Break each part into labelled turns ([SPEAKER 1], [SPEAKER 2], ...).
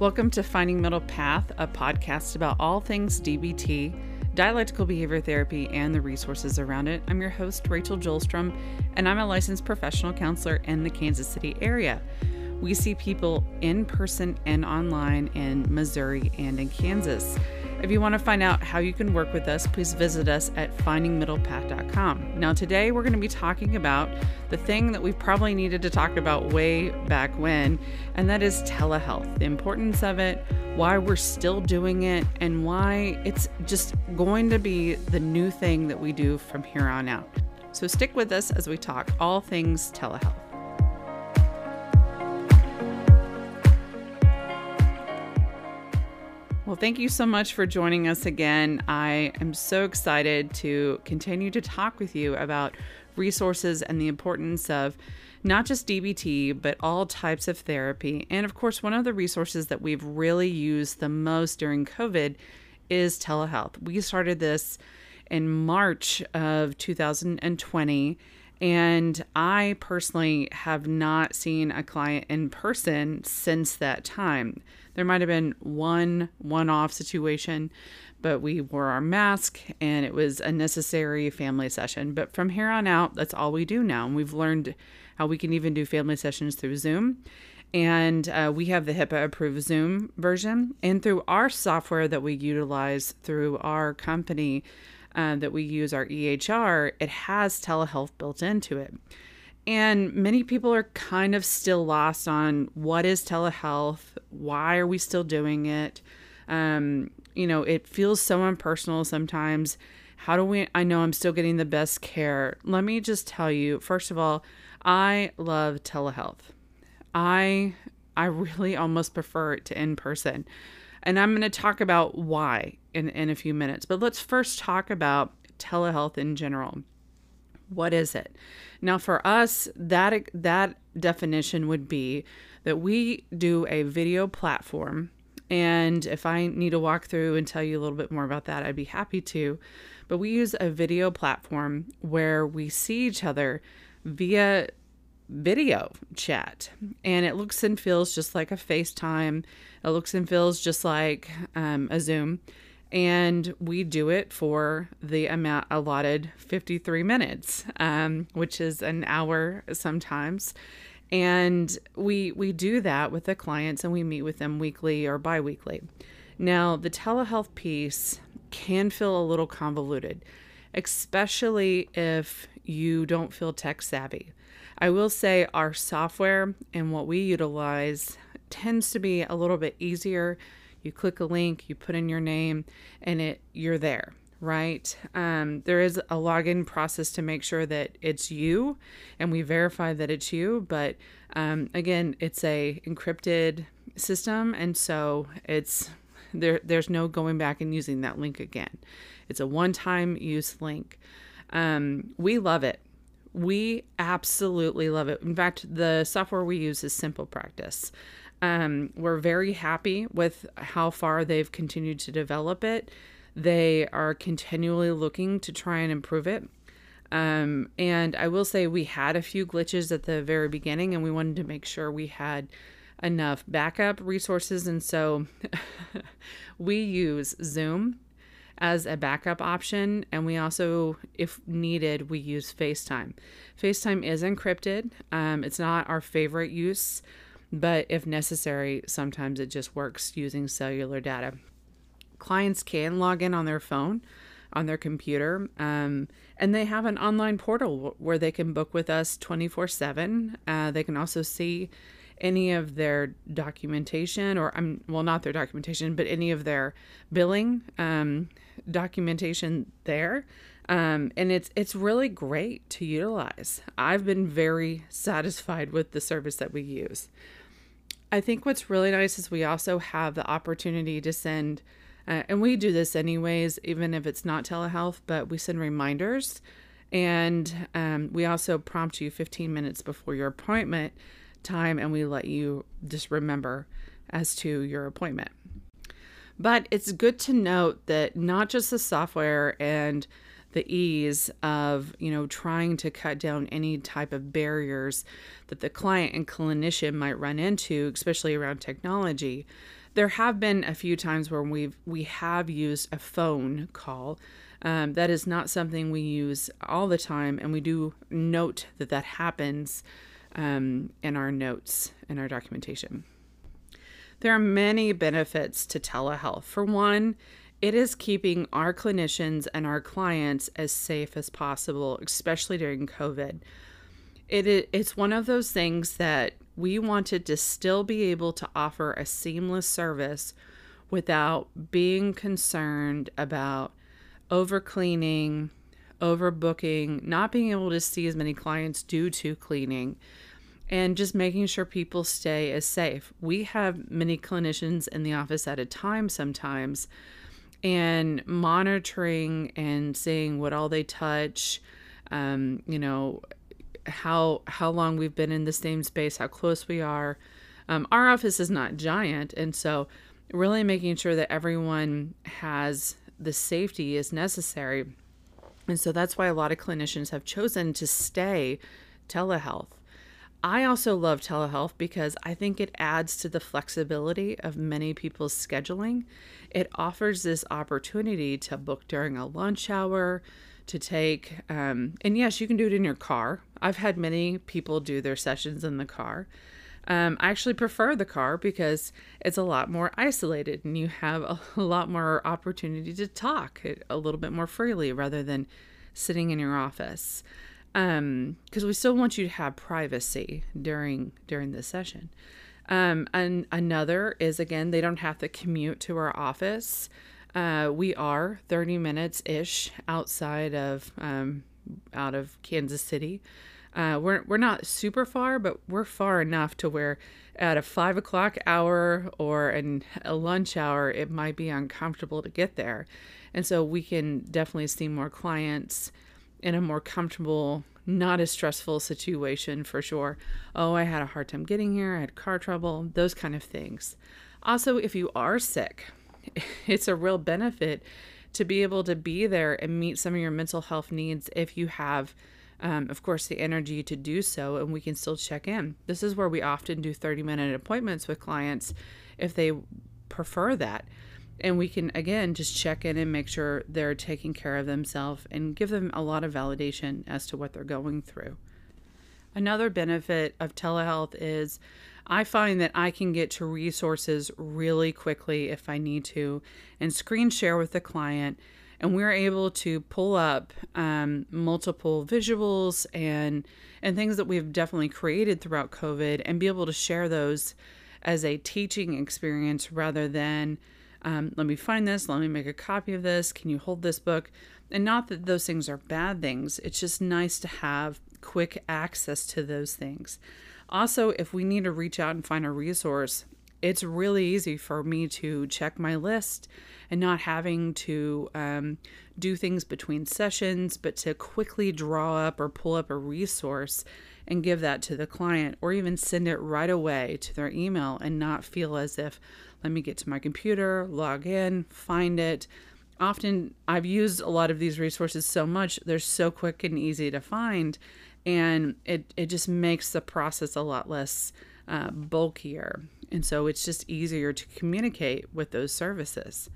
[SPEAKER 1] Welcome to Finding Middle Path, a podcast about all things DBT, dialectical behavior therapy, and the resources around it. I'm your host, Rachel Jolstrom, and I'm a licensed professional counselor in the Kansas City area. We see people in person and online in Missouri and in Kansas. If you want to find out how you can work with us, please visit us at findingmiddlepath.com. Now, today we're going to be talking about the thing that we probably needed to talk about way back when, and that is telehealth, the importance of it, why we're still doing it, and why it's just going to be the new thing that we do from here on out. So, stick with us as we talk all things telehealth. Well, thank you so much for joining us again. I am so excited to continue to talk with you about resources and the importance of not just DBT, but all types of therapy. And of course, one of the resources that we've really used the most during COVID is telehealth. We started this in March of 2020. And I personally have not seen a client in person since that time. There might have been one one off situation, but we wore our mask and it was a necessary family session. But from here on out, that's all we do now. And we've learned how we can even do family sessions through Zoom. And uh, we have the HIPAA approved Zoom version. And through our software that we utilize through our company uh, that we use, our EHR, it has telehealth built into it. And many people are kind of still lost on what is telehealth? Why are we still doing it? Um, you know, it feels so impersonal sometimes. How do we? I know I'm still getting the best care. Let me just tell you, first of all, I love telehealth. I I really almost prefer it to in person. And I'm going to talk about why in, in a few minutes. But let's first talk about telehealth in general. What is it? Now for us that that definition would be that we do a video platform and if I need to walk through and tell you a little bit more about that, I'd be happy to. But we use a video platform where we see each other via video chat and it looks and feels just like a FaceTime. It looks and feels just like um, a Zoom and we do it for the amount allotted 53 minutes um, which is an hour sometimes. And we we do that with the clients and we meet with them weekly or biweekly. Now the telehealth piece can feel a little convoluted especially if you don't feel tech savvy. I will say our software and what we utilize tends to be a little bit easier you click a link, you put in your name, and it you're there right? Um, there is a login process to make sure that it's you, and we verify that it's you. But um, again, it's a encrypted system, and so it's there. There's no going back and using that link again. It's a one-time use link. Um, we love it. We absolutely love it. In fact, the software we use is Simple Practice. Um, we're very happy with how far they've continued to develop it. They are continually looking to try and improve it. Um, and I will say we had a few glitches at the very beginning, and we wanted to make sure we had enough backup resources. And so we use Zoom as a backup option. And we also, if needed, we use FaceTime. FaceTime is encrypted, um, it's not our favorite use but if necessary, sometimes it just works using cellular data. Clients can log in on their phone, on their computer, um, and they have an online portal where they can book with us 24 uh, 7. They can also see any of their documentation, or um, well, not their documentation, but any of their billing um, documentation there. Um, and it's it's really great to utilize. I've been very satisfied with the service that we use. I think what's really nice is we also have the opportunity to send, uh, and we do this anyways, even if it's not telehealth, but we send reminders. And um, we also prompt you 15 minutes before your appointment time, and we let you just remember as to your appointment. But it's good to note that not just the software and the ease of you know trying to cut down any type of barriers that the client and clinician might run into especially around technology there have been a few times where we've we have used a phone call. Um, that is not something we use all the time, and we do note that that happens um, in our notes in our documentation. There are many benefits to telehealth. For one, it is keeping our clinicians and our clients as safe as possible, especially during COVID. It, it's one of those things that we wanted to still be able to offer a seamless service without being concerned about over cleaning, overbooking, not being able to see as many clients due to cleaning, and just making sure people stay as safe. We have many clinicians in the office at a time sometimes, and monitoring and seeing what all they touch, um, you know, how how long we've been in the same space, how close we are. Um, our office is not giant, and so really making sure that everyone has the safety is necessary. And so that's why a lot of clinicians have chosen to stay telehealth. I also love telehealth because I think it adds to the flexibility of many people's scheduling. It offers this opportunity to book during a lunch hour, to take, um, and yes, you can do it in your car. I've had many people do their sessions in the car. Um, I actually prefer the car because it's a lot more isolated and you have a, lot more opportunity to talk a little bit more freely rather than sitting in your office um because we still want you to have privacy during during the session. Um and another is again they don't have to commute to our office. Uh we are 30 minutes ish outside of um out of kansas city. Uh we're, we're not super far but we're far enough to where at a five o'clock hour or an, a lunch hour it might be uncomfortable to get there. And so we can definitely see more clients in a more comfortable, not as stressful situation for sure. Oh, I had a hard time getting here, I had car trouble, those kind of things. Also, if you are sick, it's a real benefit to be able to be there and meet some of your mental health needs if you have, um, of course, the energy to do so, and we can still check in. This is where we often do 30 minute appointments with clients if they prefer that and we can again just check in and make sure they're taking care of themselves and give them a lot of validation as to what they're going through. Another benefit of telehealth is I find that I can get to resources really quickly if I need to and screen share with the client. And we're able to pull up um, multiple visuals and and things that we've definitely created throughout COVID and be able to share those as a teaching experience rather than um, let me find this, let me make a copy of this, can you hold this book? And not that those things are bad things, it's just nice to have quick access to those things. Also, if we need to reach out and find a resource, it's really easy for me to check my list and not having to um, do things between sessions, but to quickly draw up or pull up a resource and give that to the client or even send it right away to their email and not feel as if, let me get to my computer, log in, find it. Often I've used a lot of these resources so much, they're so quick and easy to find. And it, it just makes the process a lot less uh, bulkier. And so it's just easier to communicate with those services.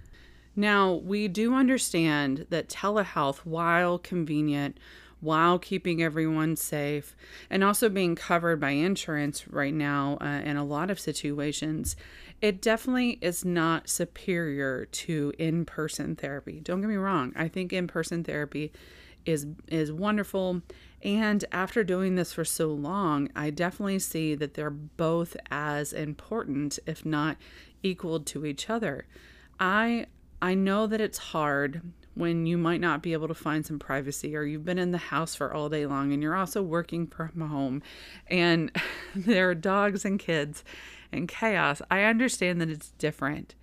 [SPEAKER 1] Now, we do understand that telehealth, while convenient, while keeping everyone safe and also being covered by insurance right now uh, in a lot of situations, it definitely is not superior to in-person therapy. Don't get me wrong. I think in-person therapy is is wonderful and after doing this for so long, I definitely see that they're both as important if not equal to each other. I I know that it's hard when you might not be able to find some privacy or you've been in the house for all day long and you're also working from home and there are dogs and kids and chaos. I understand that it's different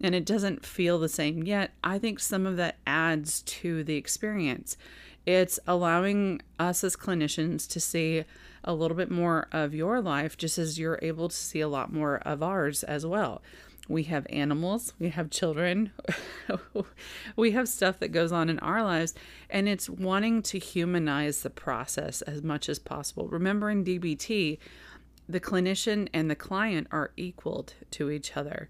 [SPEAKER 1] and it doesn't feel the same yet. I think some of that adds to the experience. It's allowing us as clinicians to see a little bit more of your life just as you're able to see a lot more of ours as well we have animals, we have children, we have stuff that goes on in our lives, and it's wanting to humanize the process as much as possible. Remember in DBT, the clinician and the client are equal to each other.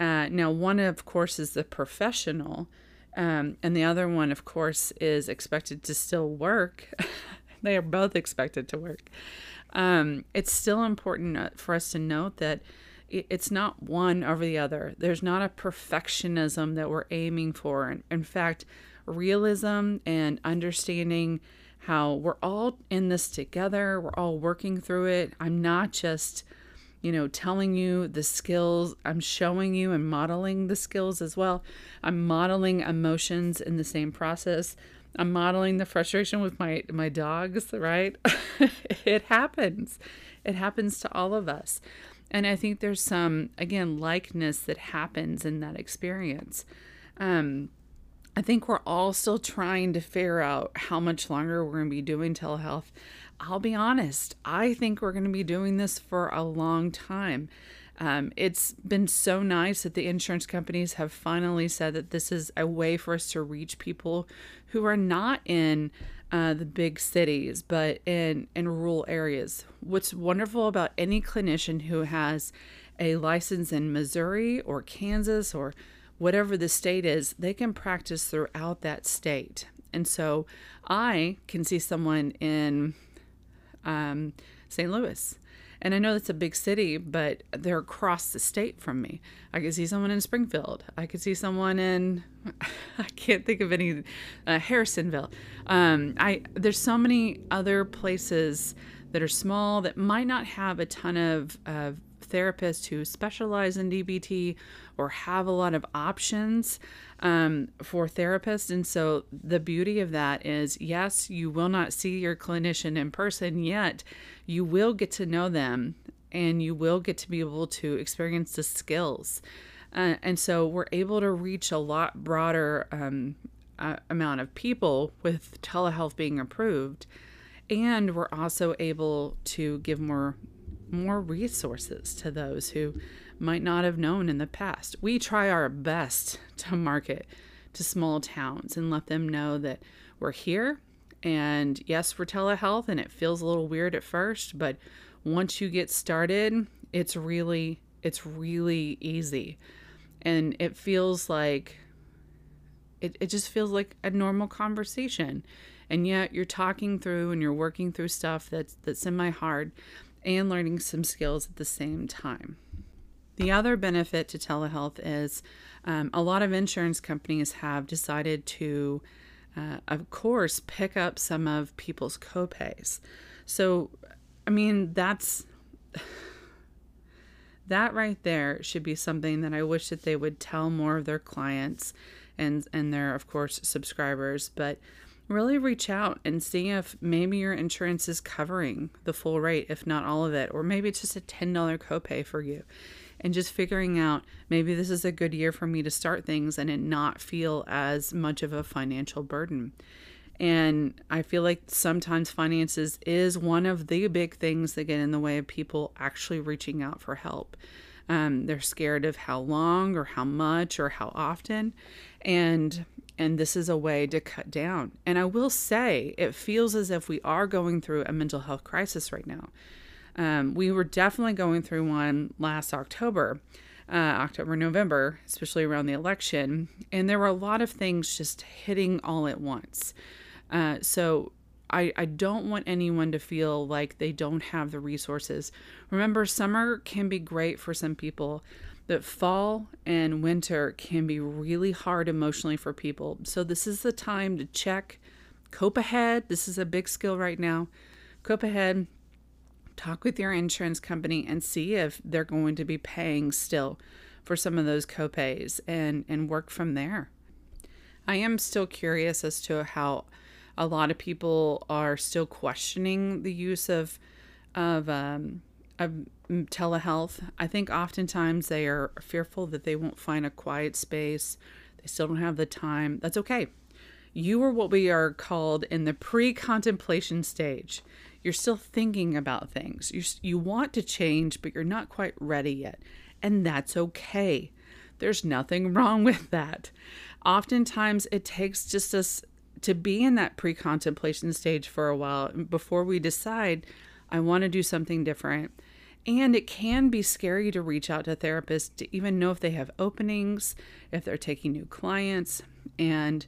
[SPEAKER 1] Uh, now, one, of course, is the professional, um, and the other one, of course, is expected to still work. they are both expected to work. Um, it's still important uh, for us to note that it's not one over the other. There's not a perfectionism that we're aiming for. In fact, realism and understanding how we're all in this together, we're all working through it. I'm not just, you know, telling you the skills, I'm showing you and modeling the skills as well. I'm modeling emotions in the same process. I'm modeling the frustration with my my dogs, right? it happens. It happens to all of us. And I think there's some again likeness that happens in that experience. Um I think we're all still trying to figure out how much longer we're going to be doing telehealth. I'll be honest, I think we're going to be doing this for a long time. Um, it's been so nice that the insurance companies have finally said that this is a way for us to reach people who are not in uh, the big cities, but in, in rural areas. What's wonderful about any clinician who has a license in Missouri or Kansas or whatever the state is, they can practice throughout that state. And so I can see someone in um, St. Louis. And I know that's a big city, but they're across the state from me. I could see someone in Springfield. I could see someone in, I can't think of any, uh, Harrisonville. Um, I there's so many other places that are small that might not have a ton of, of therapists who specialize in DBT or have a lot of options um, for therapists. And so the beauty of that is yes, you will not see your clinician in person, yet you will get to know them and you will get to be able to experience the skills. Uh, and so we're able to reach a lot broader um, uh, amount of people with telehealth being approved and we're also able to give more more resources to those who might not have known in the past. We try our best to market to small towns and let them know that we're here. And yes, we're telehealth, and it feels a little weird at first, but once you get started, it's really it's really easy. And it feels like it, it just feels like a normal conversation. And yet you're talking through and you're working through stuff that's that's semi hard and learning some skills at the same time. The other benefit to telehealth is um, a lot of insurance companies have decided to, uh, of course, pick up some of people's copays. So, I mean, that's that right there should be something that I wish that they would tell more of their clients and and their, of course, subscribers. But really reach out and see if maybe your insurance is covering the full rate, if not all of it, or maybe it's just a $10 copay for you. And just figuring out maybe this is a good year for me to start things and it not feel as much of a financial burden. And I feel like sometimes finances is one of the big things that get in the way of people actually reaching out for help. Um, they're scared of how long or how much or how often. And and this is a way to cut down. And I will say, it feels as if we are going through a mental health crisis right now. Um, we were definitely going through one last October, uh, October, November, especially around the election. And there were a lot of things just hitting all at once. Uh, so I, I don't want anyone to feel like they don't have the resources. Remember, summer can be great for some people but fall and winter can be really hard emotionally for people. So, this is the time to check, cope ahead. This is a big skill right now. Cope ahead, talk with your insurance company and see if they're going to be paying still for some of those copays and, and work from there. I am still curious as to how a lot of people are still questioning the use of of um, of telehealth. I think oftentimes they are fearful that they won't find a quiet space. They still don't have the time. That's okay. You are what we are called in the pre contemplation stage. You're still thinking about things. You, you want to change, but you're not quite ready yet. And that's okay. There's nothing wrong with that. Oftentimes, it takes just us to be in that pre contemplation stage for a while before we decide, I want to do something different and it can be scary to reach out to therapists to even know if they have openings, if they're taking new clients, and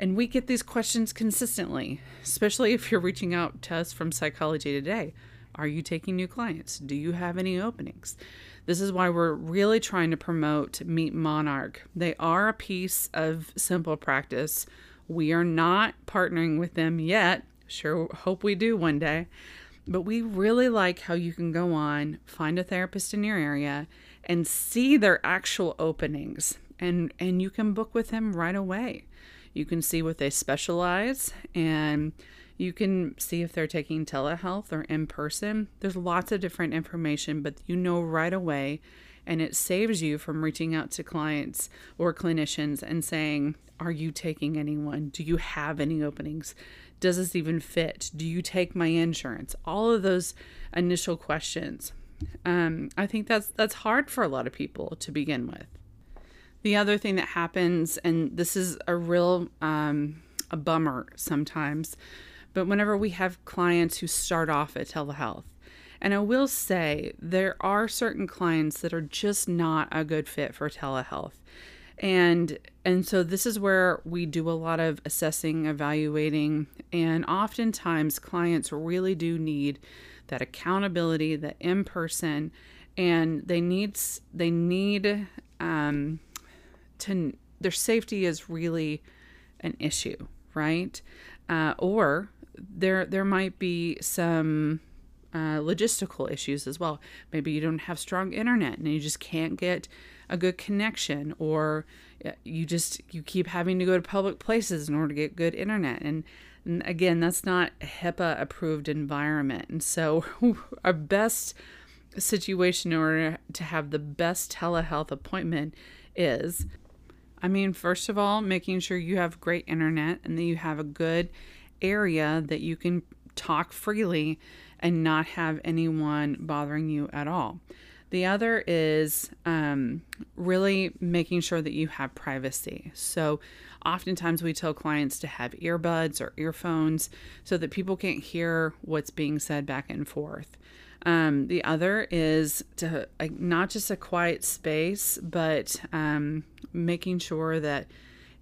[SPEAKER 1] and we get these questions consistently, especially if you're reaching out to us from Psychology Today. Are you taking new clients? Do you have any openings? This is why we're really trying to promote Meet Monarch. They are a piece of Simple Practice. We are not partnering with them yet. Sure, hope we do one day. But we really like how you can go on, find a therapist in your area, and see their actual openings. And, and you can book with them right away. You can see what they specialize and you can see if they're taking telehealth or in person. There's lots of different information, but you know right away. And it saves you from reaching out to clients or clinicians and saying, Are you taking anyone? Do you have any openings? Does this even fit? Do you take my insurance? All of those initial questions. Um, I think that's that's hard for a lot of people to begin with. The other thing that happens, and this is a real um, a bummer sometimes, but whenever we have clients who start off at telehealth, and I will say there are certain clients that are just not a good fit for telehealth. And and so this is where we do a lot of assessing, evaluating, and oftentimes clients really do need that accountability, that in person, and they need they need um, to their safety is really an issue, right? Uh, or there there might be some uh, logistical issues as well. Maybe you don't have strong internet and you just can't get a good connection, or you just you keep having to go to public places in order to get good internet. And, and again, that's not HIPAA approved environment. And so, our best situation in order to have the best telehealth appointment is I mean, first of all, making sure you have great internet and that you have a good area that you can talk freely and not have anyone bothering you at all. The other is um, really making sure that you have privacy. So, oftentimes we tell clients to have earbuds or earphones so that people can't hear what's being said back and forth. Um, the other is to not just a quiet space, but um, making sure that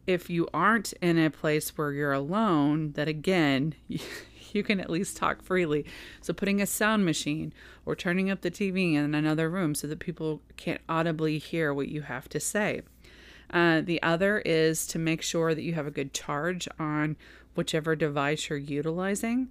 [SPEAKER 1] if you aren't in a place where you're alone, that again, you can at least talk freely. So, putting a sound machine or turning up the TV in another room so that people can't audibly hear what you have to say. Uh, the other is to make sure that you have a good charge on whichever device you're utilizing.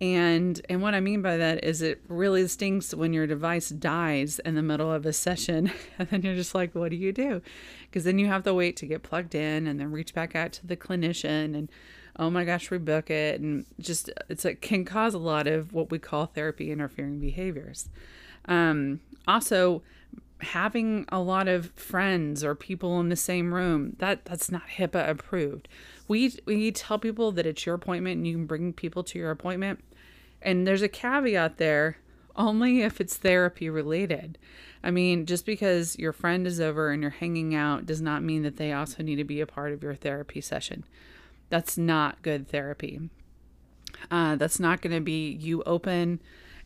[SPEAKER 1] And and what I mean by that is it really stinks when your device dies in the middle of a session and then you're just like what do you do? Because then you have to wait to get plugged in and then reach back out to the clinician and oh my gosh rebook it and just it's like can cause a lot of what we call therapy interfering behaviors. Um, also having a lot of friends or people in the same room that that's not HIPAA approved. We we tell people that it's your appointment and you can bring people to your appointment and there's a caveat there only if it's therapy related. I mean, just because your friend is over and you're hanging out does not mean that they also need to be a part of your therapy session. That's not good therapy. Uh, that's not going to be you open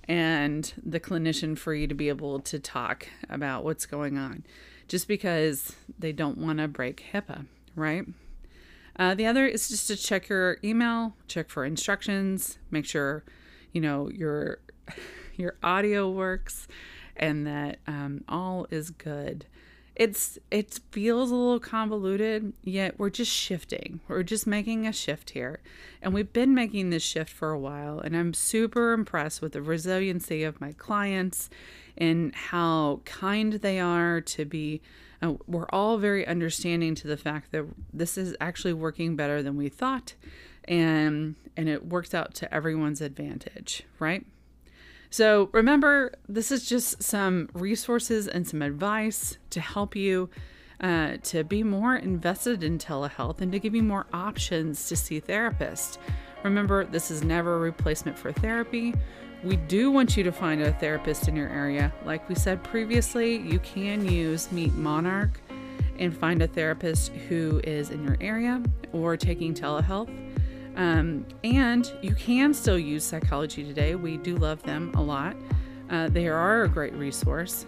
[SPEAKER 1] and the clinician free to be able to talk about what's going on just because they don't want to break HIPAA, right? Uh, the other is just to check your email, check for instructions, make sure you know your your audio works and that um, all is good. It's it feels a little convoluted yet we're just shifting. We're just making a shift here. And we've been making this shift for a while and i'm super impressed with the resiliency of my clients and how kind they are to be uh, we're all very understanding to the fact that this is actually working better than we thought and and it works out to everyone's advantage, right? So remember, this is just some resources and some advice to help you uh, to be more invested in telehealth and to give you more options to see therapists. Remember, this is never a replacement for therapy. We do want you to find a therapist in your area. Like we said previously, you can use Meet Monarch and find a therapist who is in your area or taking telehealth. Um, and you can still use Psychology Today. We do love them a lot. Uh, they are a great resource.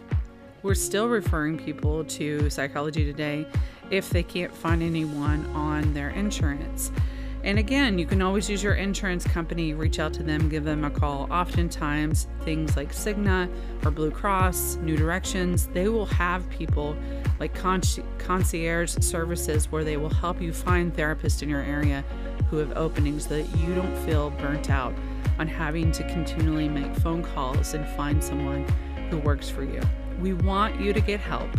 [SPEAKER 1] We're still referring people to Psychology Today if they can't find anyone on their insurance. And again, you can always use your insurance company, reach out to them, give them a call. Oftentimes, things like Cigna or Blue Cross, New Directions, they will have people like concierge services where they will help you find therapists in your area who have openings so that you don't feel burnt out on having to continually make phone calls and find someone who works for you. We want you to get help.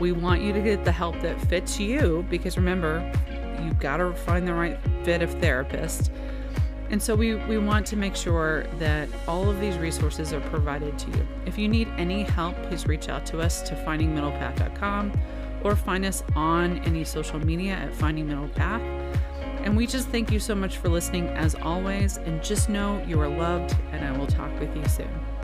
[SPEAKER 1] We want you to get the help that fits you because remember, you've got to find the right fit of therapist. And so we, we want to make sure that all of these resources are provided to you. If you need any help, please reach out to us to findingmiddlepath.com or find us on any social media at Finding Middle Path. And we just thank you so much for listening as always. And just know you are loved, and I will talk with you soon.